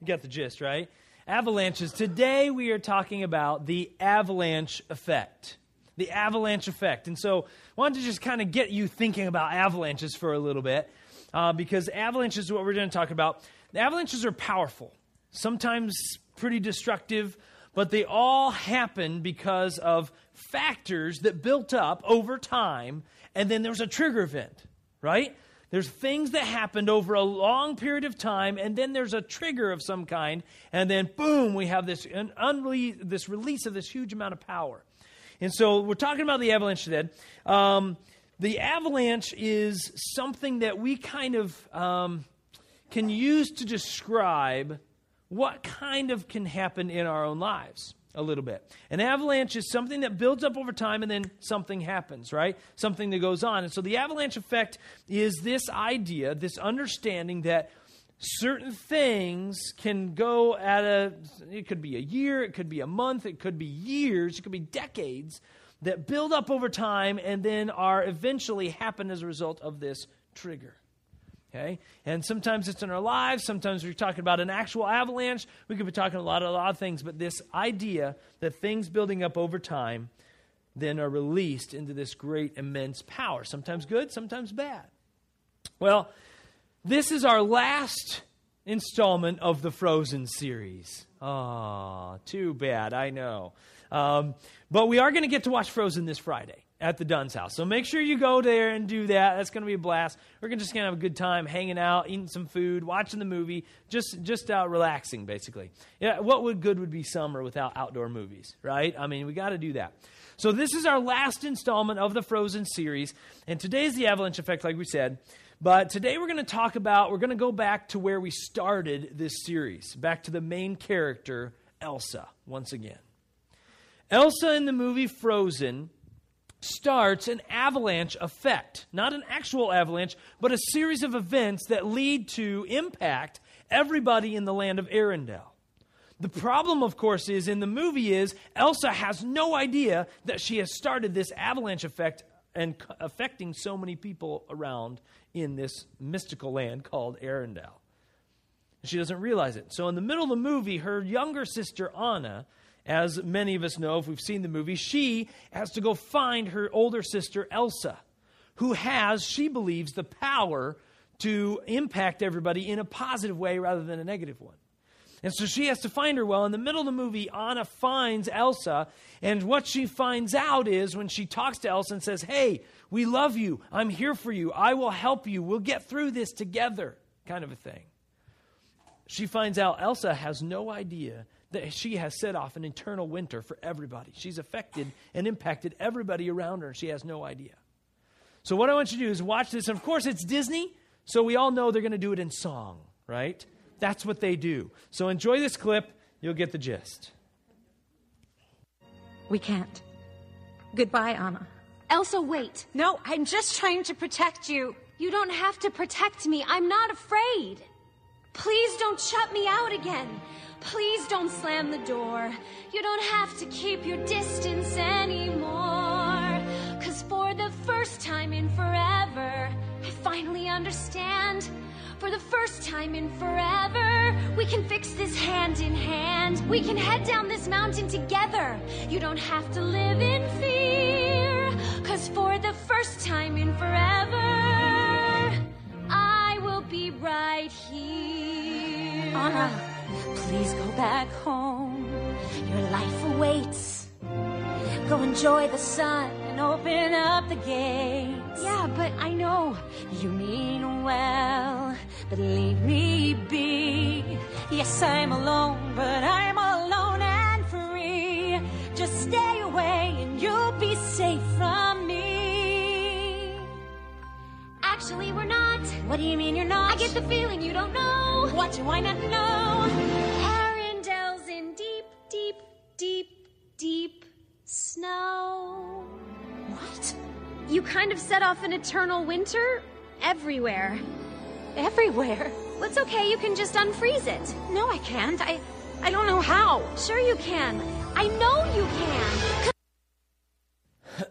You got the gist, right? Avalanches. Today we are talking about the avalanche effect. The avalanche effect. And so I wanted to just kind of get you thinking about avalanches for a little bit uh, because avalanches is what we're going to talk about. The avalanches are powerful, sometimes pretty destructive, but they all happen because of factors that built up over time, and then there's a trigger event, right? There's things that happened over a long period of time, and then there's a trigger of some kind, and then boom, we have this, this release of this huge amount of power. And so we're talking about the avalanche today. Um, the avalanche is something that we kind of um, can use to describe what kind of can happen in our own lives a little bit. An avalanche is something that builds up over time and then something happens, right? Something that goes on. And so the avalanche effect is this idea, this understanding that certain things can go at a it could be a year, it could be a month, it could be years, it could be decades that build up over time and then are eventually happen as a result of this trigger. Okay? And sometimes it's in our lives. Sometimes we're talking about an actual avalanche. We could be talking a lot, a lot of things. But this idea that things building up over time then are released into this great, immense power. Sometimes good, sometimes bad. Well, this is our last installment of the Frozen series. Ah, too bad, I know. Um, but we are going to get to watch Frozen this Friday at the Dunn's house. So make sure you go there and do that. That's going to be a blast. We're just going to have a good time hanging out, eating some food, watching the movie, just just uh, relaxing, basically. Yeah, what would good would be summer without outdoor movies, right? I mean, we got to do that. So this is our last installment of the Frozen series, and today is the Avalanche Effect, like we said. But today we're going to talk about, we're going to go back to where we started this series, back to the main character, Elsa, once again. Elsa in the movie Frozen starts an avalanche effect. Not an actual avalanche, but a series of events that lead to impact everybody in the land of Arendelle. The problem, of course, is in the movie is Elsa has no idea that she has started this avalanche effect and affecting so many people around in this mystical land called Arendelle. She doesn't realize it. So, in the middle of the movie, her younger sister Anna as many of us know if we've seen the movie, she has to go find her older sister Elsa, who has, she believes, the power to impact everybody in a positive way rather than a negative one. And so she has to find her. Well, in the middle of the movie, Anna finds Elsa, and what she finds out is when she talks to Elsa and says, Hey, we love you. I'm here for you. I will help you. We'll get through this together, kind of a thing. She finds out Elsa has no idea that she has set off an eternal winter for everybody. She's affected and impacted everybody around her. She has no idea. So, what I want you to do is watch this. And of course, it's Disney, so we all know they're going to do it in song, right? That's what they do. So, enjoy this clip. You'll get the gist. We can't. Goodbye, Anna. Elsa, wait. No, I'm just trying to protect you. You don't have to protect me. I'm not afraid. Please don't shut me out again. Please don't slam the door. You don't have to keep your distance anymore. Cause for the first time in forever, I finally understand. For the first time in forever, we can fix this hand in hand. We can head down this mountain together. You don't have to live in fear. Cause for the first time in forever, Please go back home. Your life awaits. Go enjoy the sun and open up the gates. Yeah, but I know. You mean well, but leave me be. Yes, I'm alone, but I'm alone and free. Just stay away and you'll be safe from me. Actually, we're not. What do you mean you're not? I get the feeling you don't know. What do I not know? Arendelle's in deep, deep, deep, deep snow. What? You kind of set off an eternal winter everywhere. Everywhere? Well, it's okay. You can just unfreeze it. No, I can't. I, I don't know how. Sure you can. I know you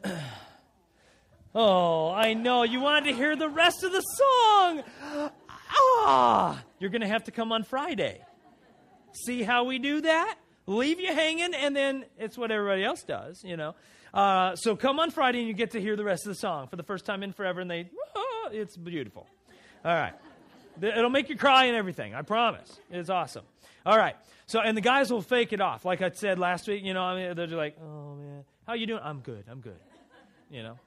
can. oh, I know. You wanted to hear the rest of the song. Ah, you're going to have to come on Friday. See how we do that? Leave you hanging, and then it's what everybody else does, you know. Uh, so come on Friday and you get to hear the rest of the song for the first time in forever, and they, ah, it's beautiful. All right. It'll make you cry and everything. I promise. It's awesome. All right. So, and the guys will fake it off. Like I said last week, you know, I mean, they're like, oh, man, how you doing? I'm good. I'm good. You know.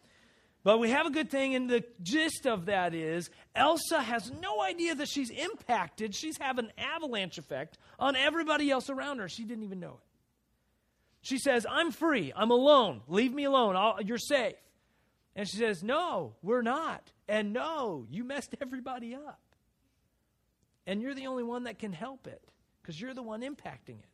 But we have a good thing, and the gist of that is Elsa has no idea that she's impacted. She's having an avalanche effect on everybody else around her. She didn't even know it. She says, I'm free. I'm alone. Leave me alone. I'll, you're safe. And she says, No, we're not. And no, you messed everybody up. And you're the only one that can help it because you're the one impacting it.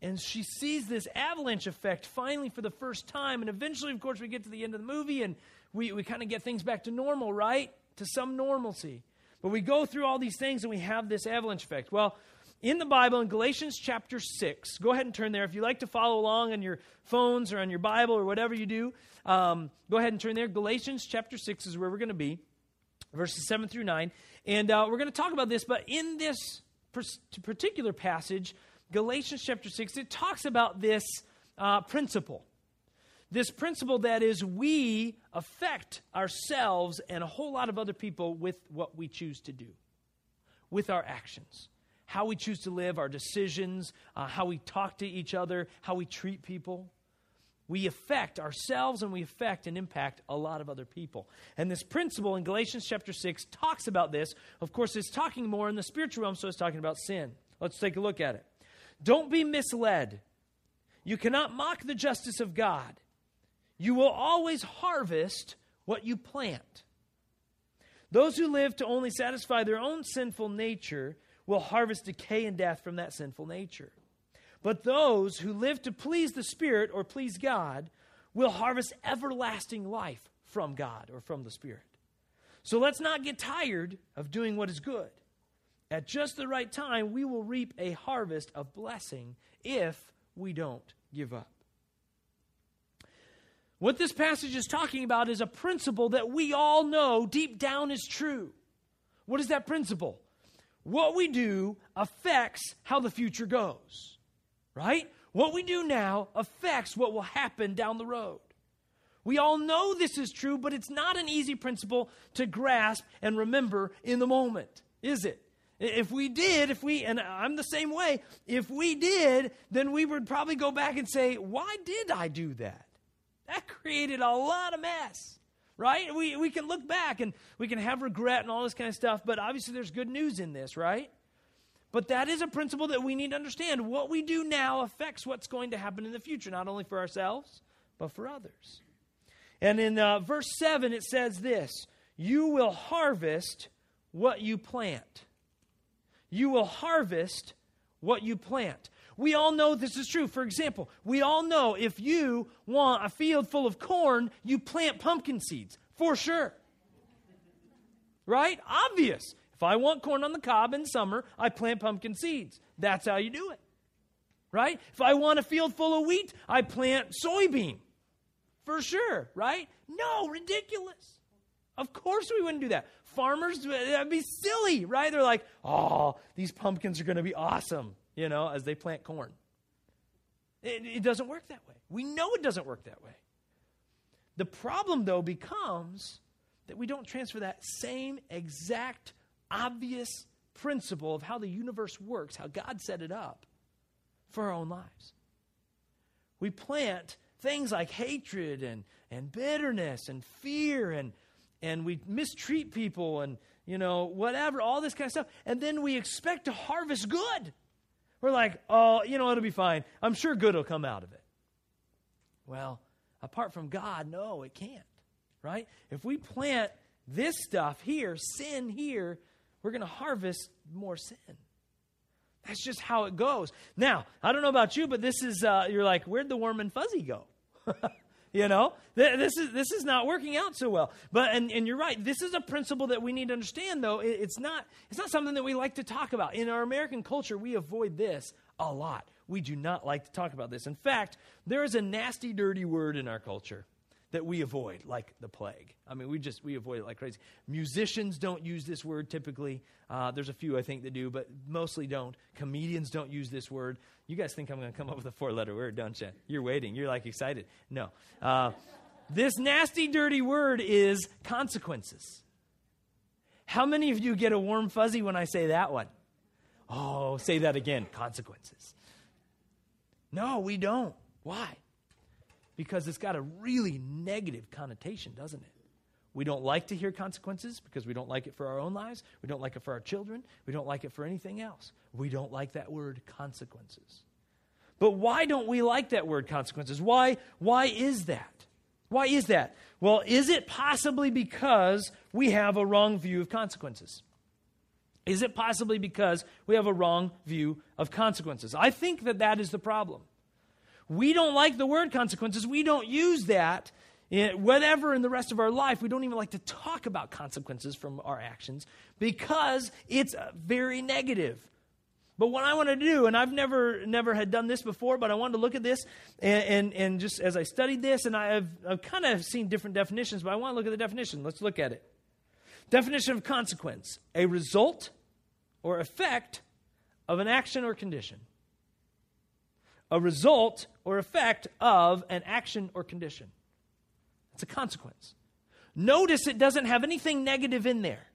And she sees this avalanche effect finally for the first time. And eventually, of course, we get to the end of the movie and we, we kind of get things back to normal, right? To some normalcy. But we go through all these things and we have this avalanche effect. Well, in the Bible, in Galatians chapter 6, go ahead and turn there. If you like to follow along on your phones or on your Bible or whatever you do, um, go ahead and turn there. Galatians chapter 6 is where we're going to be, verses 7 through 9. And uh, we're going to talk about this, but in this particular passage, Galatians chapter 6, it talks about this uh, principle. This principle that is, we affect ourselves and a whole lot of other people with what we choose to do, with our actions, how we choose to live, our decisions, uh, how we talk to each other, how we treat people. We affect ourselves and we affect and impact a lot of other people. And this principle in Galatians chapter 6 talks about this. Of course, it's talking more in the spiritual realm, so it's talking about sin. Let's take a look at it. Don't be misled. You cannot mock the justice of God. You will always harvest what you plant. Those who live to only satisfy their own sinful nature will harvest decay and death from that sinful nature. But those who live to please the Spirit or please God will harvest everlasting life from God or from the Spirit. So let's not get tired of doing what is good. At just the right time, we will reap a harvest of blessing if we don't give up. What this passage is talking about is a principle that we all know deep down is true. What is that principle? What we do affects how the future goes, right? What we do now affects what will happen down the road. We all know this is true, but it's not an easy principle to grasp and remember in the moment, is it? If we did, if we, and I'm the same way, if we did, then we would probably go back and say, why did I do that? That created a lot of mess, right? We, we can look back and we can have regret and all this kind of stuff, but obviously there's good news in this, right? But that is a principle that we need to understand. What we do now affects what's going to happen in the future, not only for ourselves, but for others. And in uh, verse 7, it says this You will harvest what you plant. You will harvest what you plant. We all know this is true. For example, we all know if you want a field full of corn, you plant pumpkin seeds, for sure. Right? Obvious. If I want corn on the cob in summer, I plant pumpkin seeds. That's how you do it. Right? If I want a field full of wheat, I plant soybean. For sure, right? No, ridiculous. Of course we wouldn't do that. Farmers, that'd be silly, right? They're like, oh, these pumpkins are going to be awesome you know, as they plant corn. It, it doesn't work that way. We know it doesn't work that way. The problem, though, becomes that we don't transfer that same exact obvious principle of how the universe works, how God set it up, for our own lives. We plant things like hatred and, and bitterness and fear and, and we mistreat people and, you know, whatever, all this kind of stuff. And then we expect to harvest good. We're like, oh, you know, it'll be fine. I'm sure good will come out of it. Well, apart from God, no, it can't, right? If we plant this stuff here, sin here, we're going to harvest more sin. That's just how it goes. Now, I don't know about you, but this is, uh, you're like, where'd the warm and fuzzy go? You know, this is this is not working out so well. But and, and you're right. This is a principle that we need to understand, though. it's not it's not something that we like to talk about in our American culture. We avoid this a lot. We do not like to talk about this. In fact, there is a nasty, dirty word in our culture that we avoid like the plague. I mean, we just we avoid it like crazy. Musicians don't use this word typically. Uh, there's a few I think that do, but mostly don't. Comedians don't use this word. You guys think I'm going to come up with a four-letter word, don't you? You're waiting. You're like excited. No. Uh, this nasty, dirty word is consequences. How many of you get a warm fuzzy when I say that one? Oh, say that again consequences. No, we don't. Why? Because it's got a really negative connotation, doesn't it? We don't like to hear consequences because we don't like it for our own lives. We don't like it for our children. We don't like it for anything else. We don't like that word consequences. But why don't we like that word consequences? Why, why is that? Why is that? Well, is it possibly because we have a wrong view of consequences? Is it possibly because we have a wrong view of consequences? I think that that is the problem. We don't like the word consequences. We don't use that whatever in the rest of our life. We don't even like to talk about consequences from our actions because it's very negative. But what I want to do, and I've never never had done this before, but I wanted to look at this and, and, and just as I studied this, and I have I've kind of seen different definitions, but I want to look at the definition. Let's look at it. Definition of consequence a result or effect of an action or condition. A result or effect of an action or condition. It's a consequence. Notice it doesn't have anything negative in there.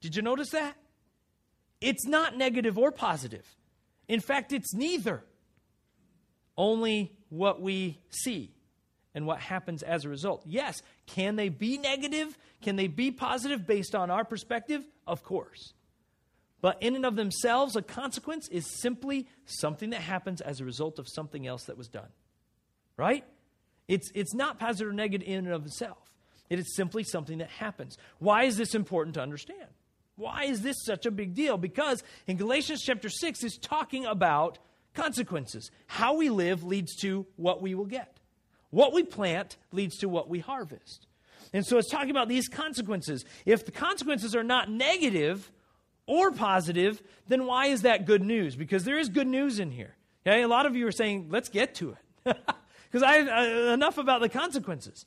Did you notice that? It's not negative or positive. In fact, it's neither. Only what we see and what happens as a result. Yes, can they be negative? Can they be positive based on our perspective? Of course. But in and of themselves, a consequence is simply something that happens as a result of something else that was done. Right? It's, it's not positive or negative in and of itself. It is simply something that happens. Why is this important to understand? Why is this such a big deal? Because in Galatians chapter 6 is talking about consequences. How we live leads to what we will get. What we plant leads to what we harvest. And so it's talking about these consequences. If the consequences are not negative, or positive, then why is that good news? Because there is good news in here. Okay? A lot of you are saying, let's get to it. Because I uh, enough about the consequences.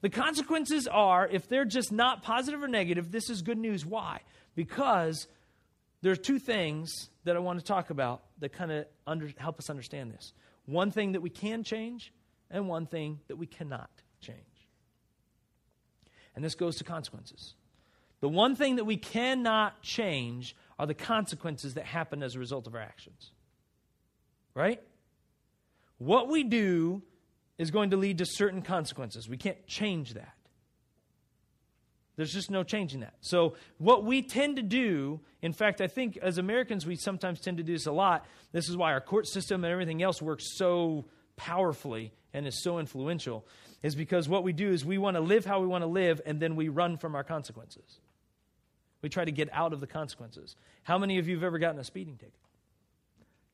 The consequences are, if they're just not positive or negative, this is good news. Why? Because there are two things that I want to talk about that kind of under, help us understand this. One thing that we can change, and one thing that we cannot change. And this goes to consequences. The one thing that we cannot change are the consequences that happen as a result of our actions. Right? What we do is going to lead to certain consequences. We can't change that. There's just no changing that. So, what we tend to do, in fact, I think as Americans, we sometimes tend to do this a lot. This is why our court system and everything else works so powerfully and is so influential, is because what we do is we want to live how we want to live, and then we run from our consequences. We try to get out of the consequences. How many of you have ever gotten a speeding ticket?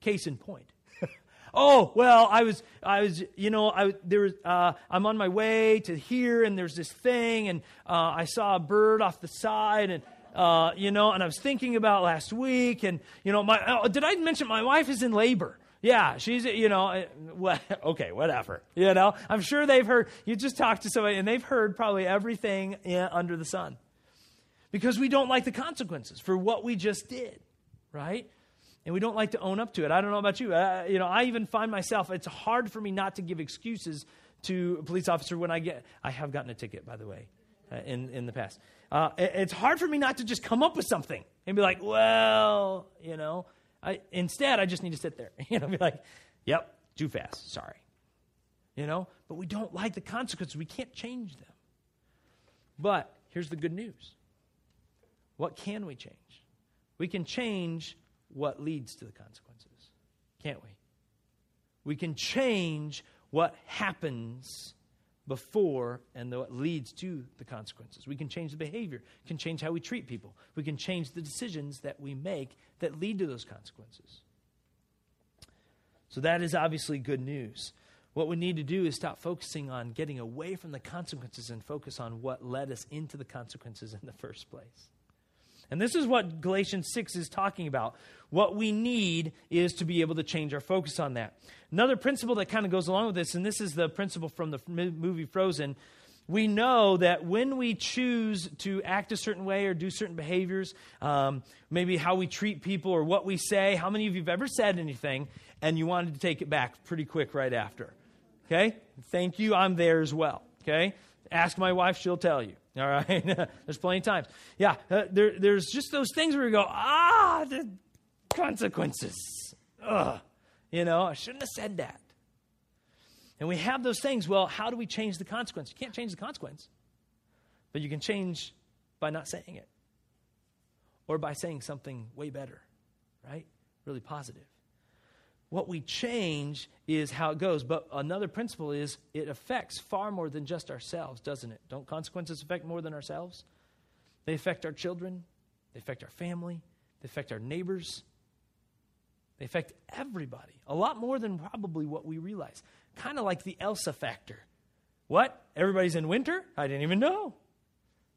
Case in point. oh well, I was, I was, you know, I there was, uh, I'm on my way to here, and there's this thing, and uh, I saw a bird off the side, and uh, you know, and I was thinking about last week, and you know, my oh, did I mention my wife is in labor? Yeah, she's, you know, uh, well, okay, whatever. You know, I'm sure they've heard, you just talked to somebody and they've heard probably everything under the sun because we don't like the consequences for what we just did, right? And we don't like to own up to it. I don't know about you. You know, I even find myself, it's hard for me not to give excuses to a police officer when I get, I have gotten a ticket, by the way, uh, in, in the past. Uh, it's hard for me not to just come up with something and be like, well, you know, I, instead I just need to sit there, you know, be like, yep, too fast, sorry. You know, but we don't like the consequences. We can't change them. But here's the good news what can we change? We can change what leads to the consequences, can't we? We can change what happens before and what leads to the consequences. We can change the behavior, we can change how we treat people, we can change the decisions that we make that lead to those consequences. So that is obviously good news. What we need to do is stop focusing on getting away from the consequences and focus on what led us into the consequences in the first place. And this is what Galatians 6 is talking about. What we need is to be able to change our focus on that. Another principle that kind of goes along with this, and this is the principle from the movie Frozen. We know that when we choose to act a certain way or do certain behaviors, um, maybe how we treat people or what we say, how many of you have ever said anything and you wanted to take it back pretty quick right after? Okay? Thank you. I'm there as well. Okay? Ask my wife, she'll tell you. All right? there's plenty of times. Yeah, uh, there, there's just those things where you go, ah, the consequences. Ugh. You know, I shouldn't have said that. And we have those things. Well, how do we change the consequence? You can't change the consequence, but you can change by not saying it or by saying something way better, right? Really positive. What we change is how it goes. But another principle is it affects far more than just ourselves, doesn't it? Don't consequences affect more than ourselves? They affect our children, they affect our family, they affect our neighbors, they affect everybody. A lot more than probably what we realize. Kind of like the Elsa factor. What? Everybody's in winter? I didn't even know.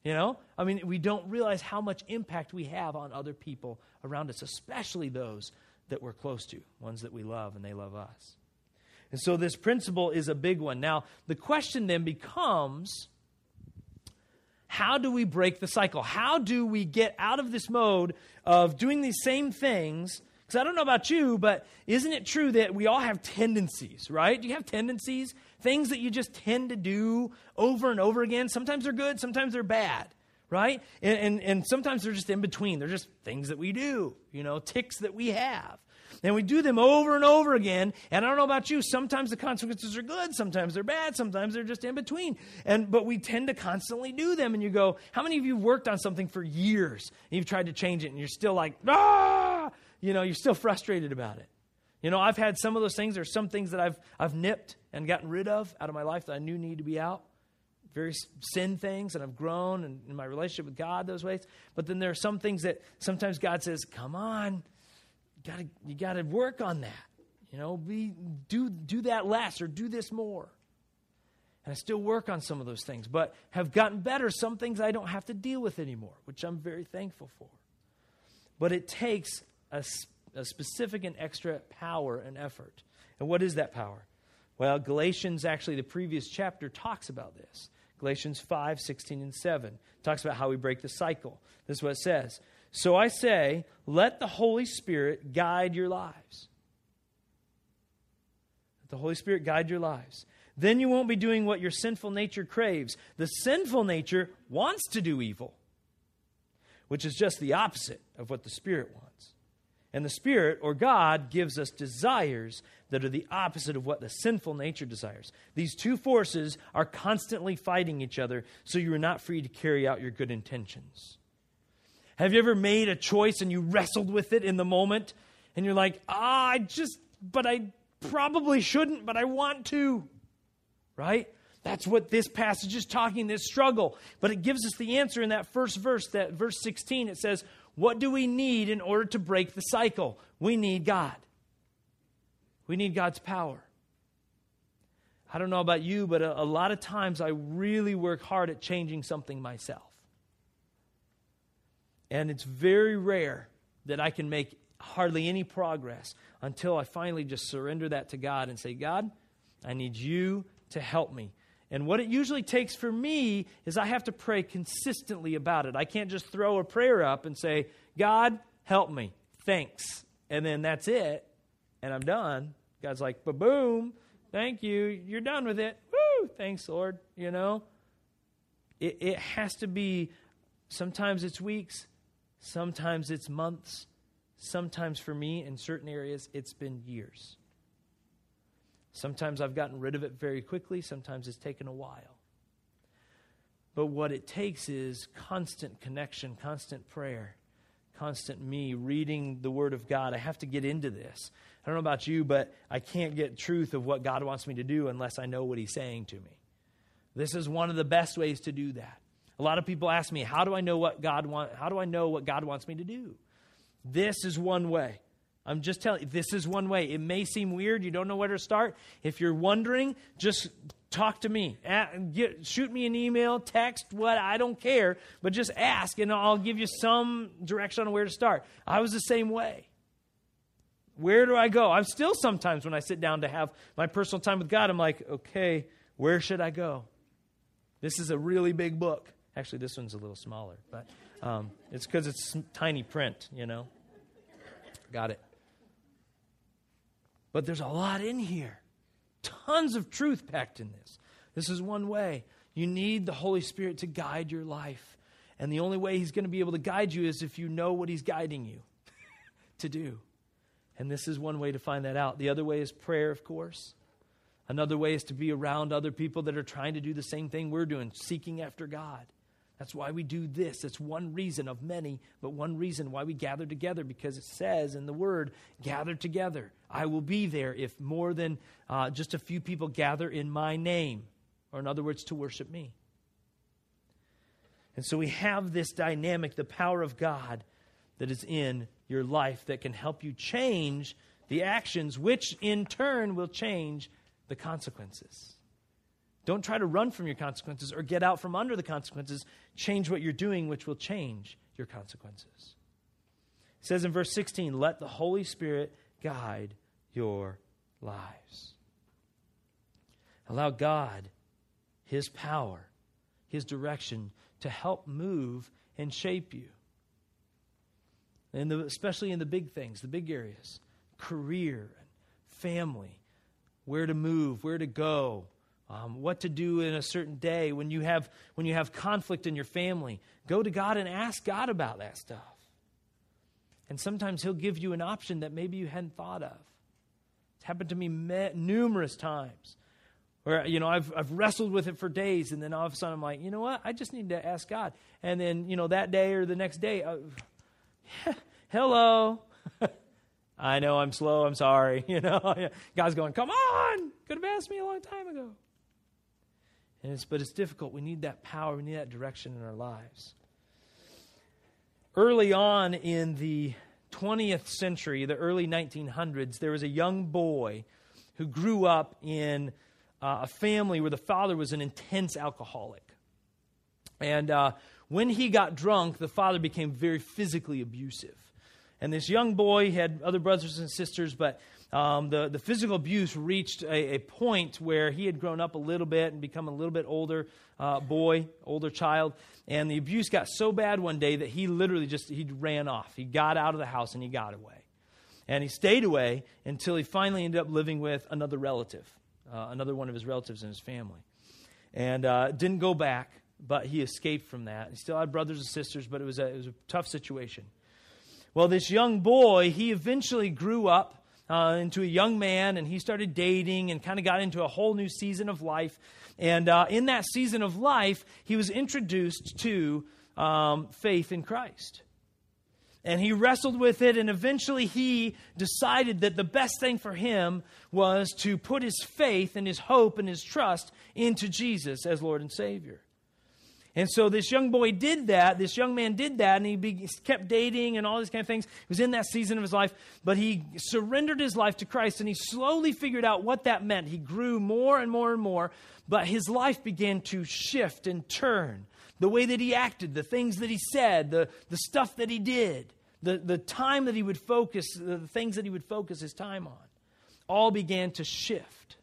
You know? I mean, we don't realize how much impact we have on other people around us, especially those that we're close to, ones that we love and they love us. And so this principle is a big one. Now, the question then becomes how do we break the cycle? How do we get out of this mode of doing these same things? Because I don't know about you, but isn't it true that we all have tendencies, right? Do you have tendencies? Things that you just tend to do over and over again. Sometimes they're good, sometimes they're bad right? And, and, and, sometimes they're just in between. They're just things that we do, you know, tics that we have. And we do them over and over again. And I don't know about you, sometimes the consequences are good, sometimes they're bad, sometimes they're just in between. And but we tend to constantly do them. And you go, how many of you worked on something for years and you've tried to change it and you're still like, ah, you know, you're still frustrated about it. You know, I've had some of those things. There's some things that I've I've nipped and gotten rid of out of my life that I knew need to be out very sin things, and I've grown in, in my relationship with God those ways. But then there are some things that sometimes God says, "Come on, you gotta you gotta work on that. You know, be do do that less or do this more." And I still work on some of those things, but have gotten better. Some things I don't have to deal with anymore, which I'm very thankful for. But it takes a, a specific and extra power and effort. And what is that power? Well, Galatians, actually, the previous chapter talks about this. Galatians 5, 16, and 7 talks about how we break the cycle. This is what it says. So I say, let the Holy Spirit guide your lives. Let the Holy Spirit guide your lives. Then you won't be doing what your sinful nature craves. The sinful nature wants to do evil, which is just the opposite of what the Spirit wants. And the Spirit, or God, gives us desires that are the opposite of what the sinful nature desires. These two forces are constantly fighting each other, so you are not free to carry out your good intentions. Have you ever made a choice and you wrestled with it in the moment and you're like, ah, I just, but I probably shouldn't, but I want to? Right? That's what this passage is talking, this struggle. But it gives us the answer in that first verse, that verse 16. It says, What do we need in order to break the cycle? We need God. We need God's power. I don't know about you, but a, a, lot of times I really work hard at changing something myself. And it's very rare that I can make hardly any progress until I finally just surrender that to God and say, God, I need you to help me. And what it usually takes for me is I have to pray consistently about it. I can't just throw a prayer up and say, God, help me. Thanks. And then that's it and I'm done. God's like, ba boom, thank you, you're done with it. Woo, thanks, Lord. You know, it, it has to be, sometimes it's weeks, sometimes it's months, sometimes for me in certain areas, it's been years. Sometimes I've gotten rid of it very quickly, sometimes it's taken a while. But what it takes is constant connection, constant prayer, constant me reading the Word of God. I have to get into this. I don't know about you, but I can't get truth of what God wants me to do unless I know what He's saying to me. This is one of the best ways to do that. A lot of people ask me, "How do I know what God want? How do I know what God wants me to do?" This is one way. I'm just telling you, this is one way. It may seem weird. You don't know where to start. If you're wondering, just talk to me. Get, shoot me an email, text, what, I don't care, but just ask and I'll give you some direction on where to start. I was the same way. Where do I go? I'm still sometimes when I sit down to have my personal time with God, I'm like, okay, where should I go? This is a really big book. Actually, this one's a little smaller, but um, it's because it's tiny print, you know. Got it. But there's a lot in here. Tons of truth packed in this. This is one way. You need the Holy Spirit to guide your life. And the only way He's going to be able to guide you is if you know what He's guiding you to do. And this is one way to find that out. The other way is prayer, of course. Another way is to be around other people that are trying to do the same thing we're doing, seeking after God. That's why we do this. It's one reason of many, but one reason why we gather together because it says in the word, gather together. I will be there if more than uh, just a few people gather in my name, or in other words, to worship me. And so we have this dynamic, the power of God that is in your life that can help you change the actions, which in turn will change the consequences. Don't try to run from your consequences or get out from under the consequences. Change what you're doing, which will change your consequences. It says in verse 16, let the Holy Spirit guide your lives. Allow God, His power, His direction to help move and shape you. And especially in the big things, the big areas career and family, where to move, where to go, um, what to do in a certain day when you have when you have conflict in your family. Go to God and ask God about that stuff. And sometimes He'll give you an option that maybe you hadn't thought of. It's happened to me numerous times. Where, you know, I've, I've wrestled with it for days, and then all of a sudden I'm like, you know what? I just need to ask God. And then, you know, that day or the next day, uh, hello. I know I'm slow. I'm sorry. You know, God's going, come on. Could have asked me a long time ago. And it's, but it's difficult. We need that power. We need that direction in our lives. Early on in the 20th century, the early 1900s, there was a young boy who grew up in uh, a family where the father was an intense alcoholic. And uh, when he got drunk, the father became very physically abusive. And this young boy had other brothers and sisters, but um, the, the physical abuse reached a, a, point where he had grown up a little bit and become a little bit older uh, boy, older child. And the abuse got so bad one day that he literally just he ran off. He got out of the house and he got away. And he stayed away until he finally ended up living with another relative, uh, another one of his relatives in his family. And uh, didn't go back, but he escaped from that. He still had brothers and sisters, but it was a, it was a tough situation. Well, this young boy, he eventually grew up uh, into a young man and he started dating and kind of got into a whole new season of life. And uh, in that season of life, he was introduced to um, faith in Christ. And he wrestled with it, and eventually he decided that the best thing for him was to put his faith and his hope and his trust into Jesus as Lord and Savior. And so this young boy did that. This young man did that, and he be, kept dating and all these kind of things. He was in that season of his life, but he surrendered his life to Christ, and he slowly figured out what that meant. He grew more and more and more, but his life began to shift and turn. The way that he acted, the things that he said, the, the stuff that he did, the, the time that he would focus, the things that he would focus his time on, all began to shift.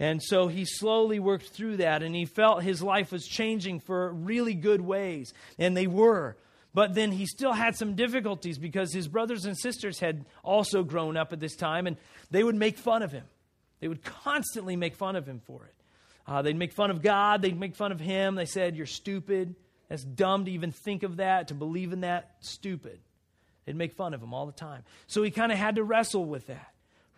And so he slowly worked through that, and he felt his life was changing for really good ways, and they were. But then he still had some difficulties because his brothers and sisters had also grown up at this time, and they would make fun of him. They would constantly make fun of him for it. Uh, they'd make fun of God, they'd make fun of him. They said, You're stupid. That's dumb to even think of that, to believe in that. Stupid. They'd make fun of him all the time. So he kind of had to wrestle with that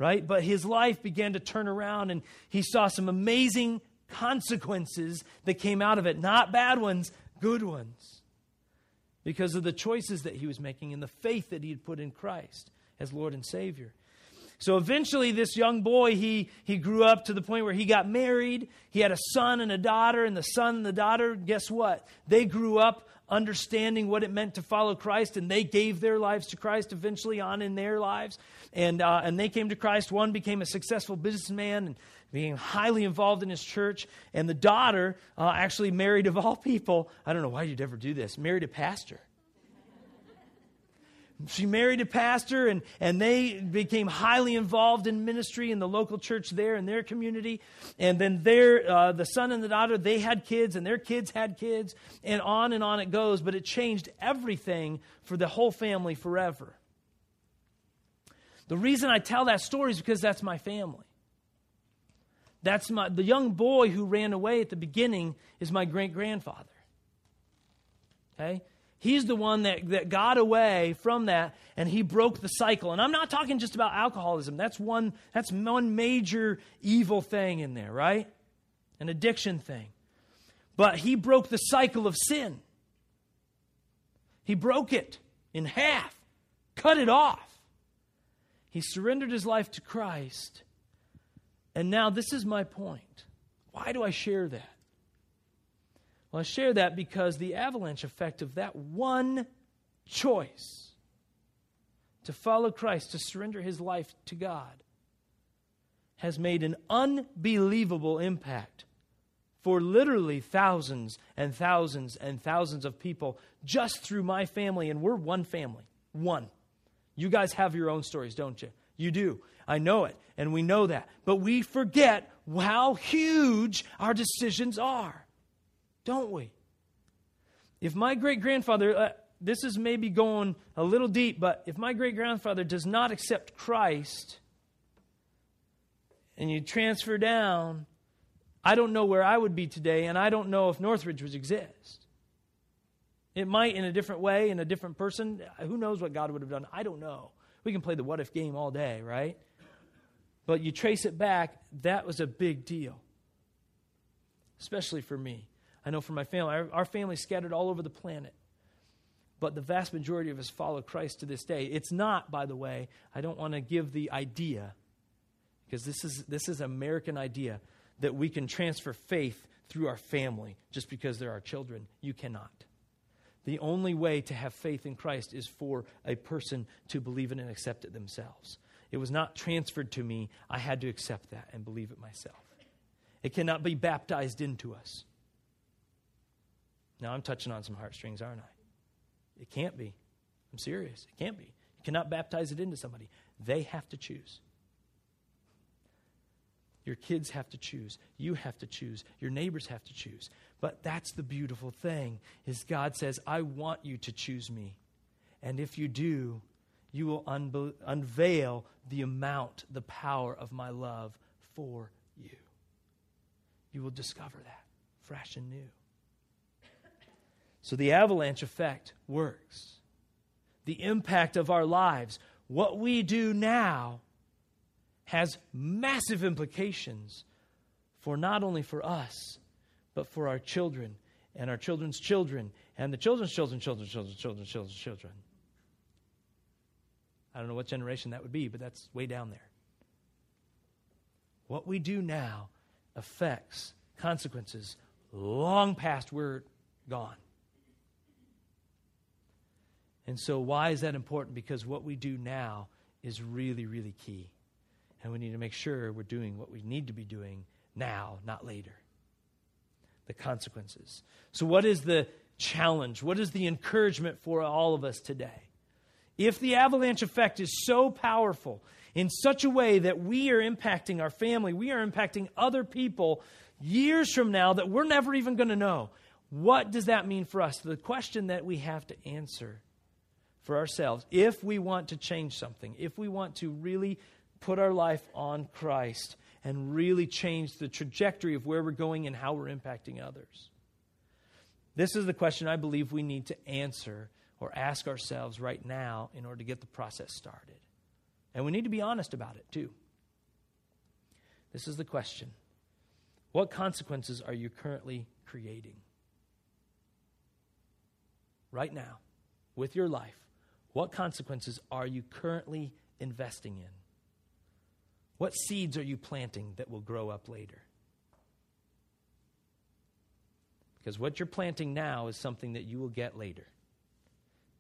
right? But his life began to turn around and he saw some amazing consequences that came out of it. Not bad ones, good ones. Because of the choices that he was making and the faith that he had put in Christ as Lord and Savior. So eventually, this young boy, he, he grew up to the point where he got married. He had a son and a daughter, and the son and the daughter, guess what? They grew up understanding what it meant to follow Christ, and they gave their lives to Christ eventually on in their lives. And, uh, and they came to Christ. One became a successful businessman and being highly involved in his church. And the daughter uh, actually married, of all people, I don't know why you'd ever do this, married a pastor she married a pastor and, and they became highly involved in ministry in the local church there in their community and then their, uh, the son and the daughter they had kids and their kids had kids and on and on it goes but it changed everything for the whole family forever the reason i tell that story is because that's my family that's my the young boy who ran away at the beginning is my great grandfather okay He's the one that, that got away from that and he broke the cycle. And I'm not talking just about alcoholism. That's one, that's one major evil thing in there, right? An addiction thing. But he broke the cycle of sin. He broke it in half, cut it off. He surrendered his life to Christ. And now, this is my point. Why do I share that? Well, I share that because the avalanche effect of that one choice to follow Christ, to surrender his life to God, has made an unbelievable impact for literally thousands and thousands and thousands of people just through my family. And we're one family. One. You guys have your own stories, don't you? You do. I know it. And we know that. But we forget how huge our decisions are don't we? If my great grandfather, uh, this is maybe going a little deep, but if my great grandfather does not accept Christ and you transfer down, I don't know where I would be today, and I don't know if Northridge would exist. It might in a different way, in a different person. Who knows what God would have done? I don't know. We can play the what if game all day, right? But you trace it back, that was a big deal, especially for me. I know for my family, our, family scattered all over the planet. But the vast majority of us follow Christ to this day. It's not, by the way, I don't want to give the idea, because this is, this is an American idea, that we can transfer faith through our family just because they're our children. You cannot. The only way to have faith in Christ is for a person to believe it and accept it themselves. It was not transferred to me. I had to accept that and believe it myself. It cannot be baptized into us. Now I'm touching on some heartstrings, aren't I? It can't be. I'm serious. It can't be. You cannot baptize it into somebody. They have to choose. Your kids have to choose. You have to choose. Your neighbors have to choose. But that's the beautiful thing is God says, "I want you to choose me." And if you do, you will unbe- unveil the amount, the power of my love for you. You will discover that fresh and new. So the avalanche effect works. The impact of our lives, what we do now, has massive implications for not only for us, but for our children and our children's children and the children's children, children, children, children, children, children. I don't know what generation that would be, but that's way down there. What we do now affects consequences long past we're gone. And so, why is that important? Because what we do now is really, really key. And we need to make sure we're doing what we need to be doing now, not later. The consequences. So, what is the challenge? What is the encouragement for all of us today? If the avalanche effect is so powerful in such a way that we are impacting our family, we are impacting other people years from now that we're never even going to know, what does that mean for us? The question that we have to answer for ourselves if we want to change something, if we want to really put our life on Christ and really change the trajectory of where we're going and how we're impacting others. This is the question I believe we need to answer or ask ourselves right now in order to get the process started. And we need to be honest about it, too. This is the question What consequences are you currently creating? Right now, with your life, what consequences are you currently investing in? What seeds are you planting that will grow up later? Because what you're planting now is something that you will get later.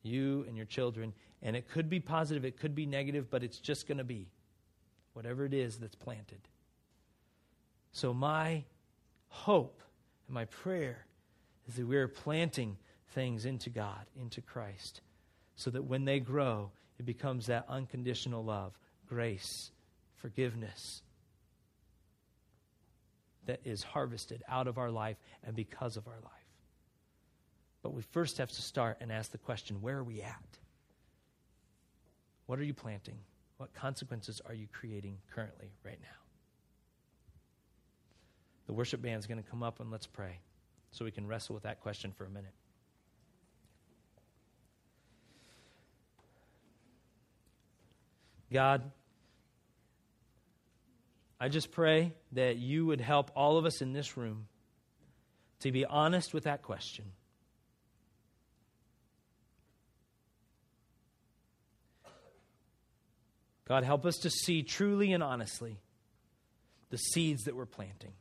You and your children. And it could be positive, it could be negative, but it's just going to be whatever it is that's planted. So, my hope and my prayer is that we're planting things into God, into Christ, so that when they grow, it becomes that unconditional love, grace, forgiveness that is harvested out of our life and because of our life. But we first have to start and ask the question where are we at? What are you planting? What consequences are you creating currently, right now? The worship band is going to come up and let's pray so we can wrestle with that question for a minute. God, I just pray that you would help all of us in this room to be honest with that question. God, help us to see truly and honestly the seeds that we're planting.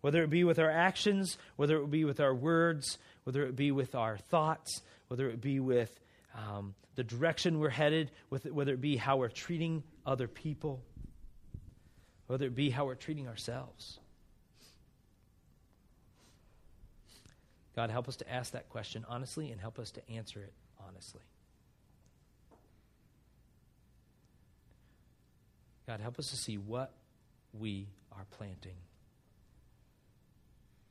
Whether it be with our actions, whether it be with our words, whether it be with our thoughts, whether it be with um, the direction we're headed, with, whether it be how we're treating other people, whether it be how we're treating ourselves. God, help us to ask that question honestly and help us to answer it honestly. God, help us to see what we are planting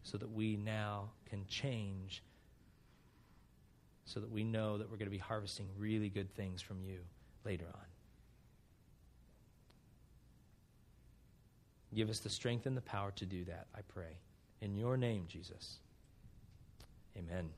so that we now can change, so that we know that we're going to be harvesting really good things from you later on. Give us the strength and the power to do that, I pray. In your name, Jesus. Amen.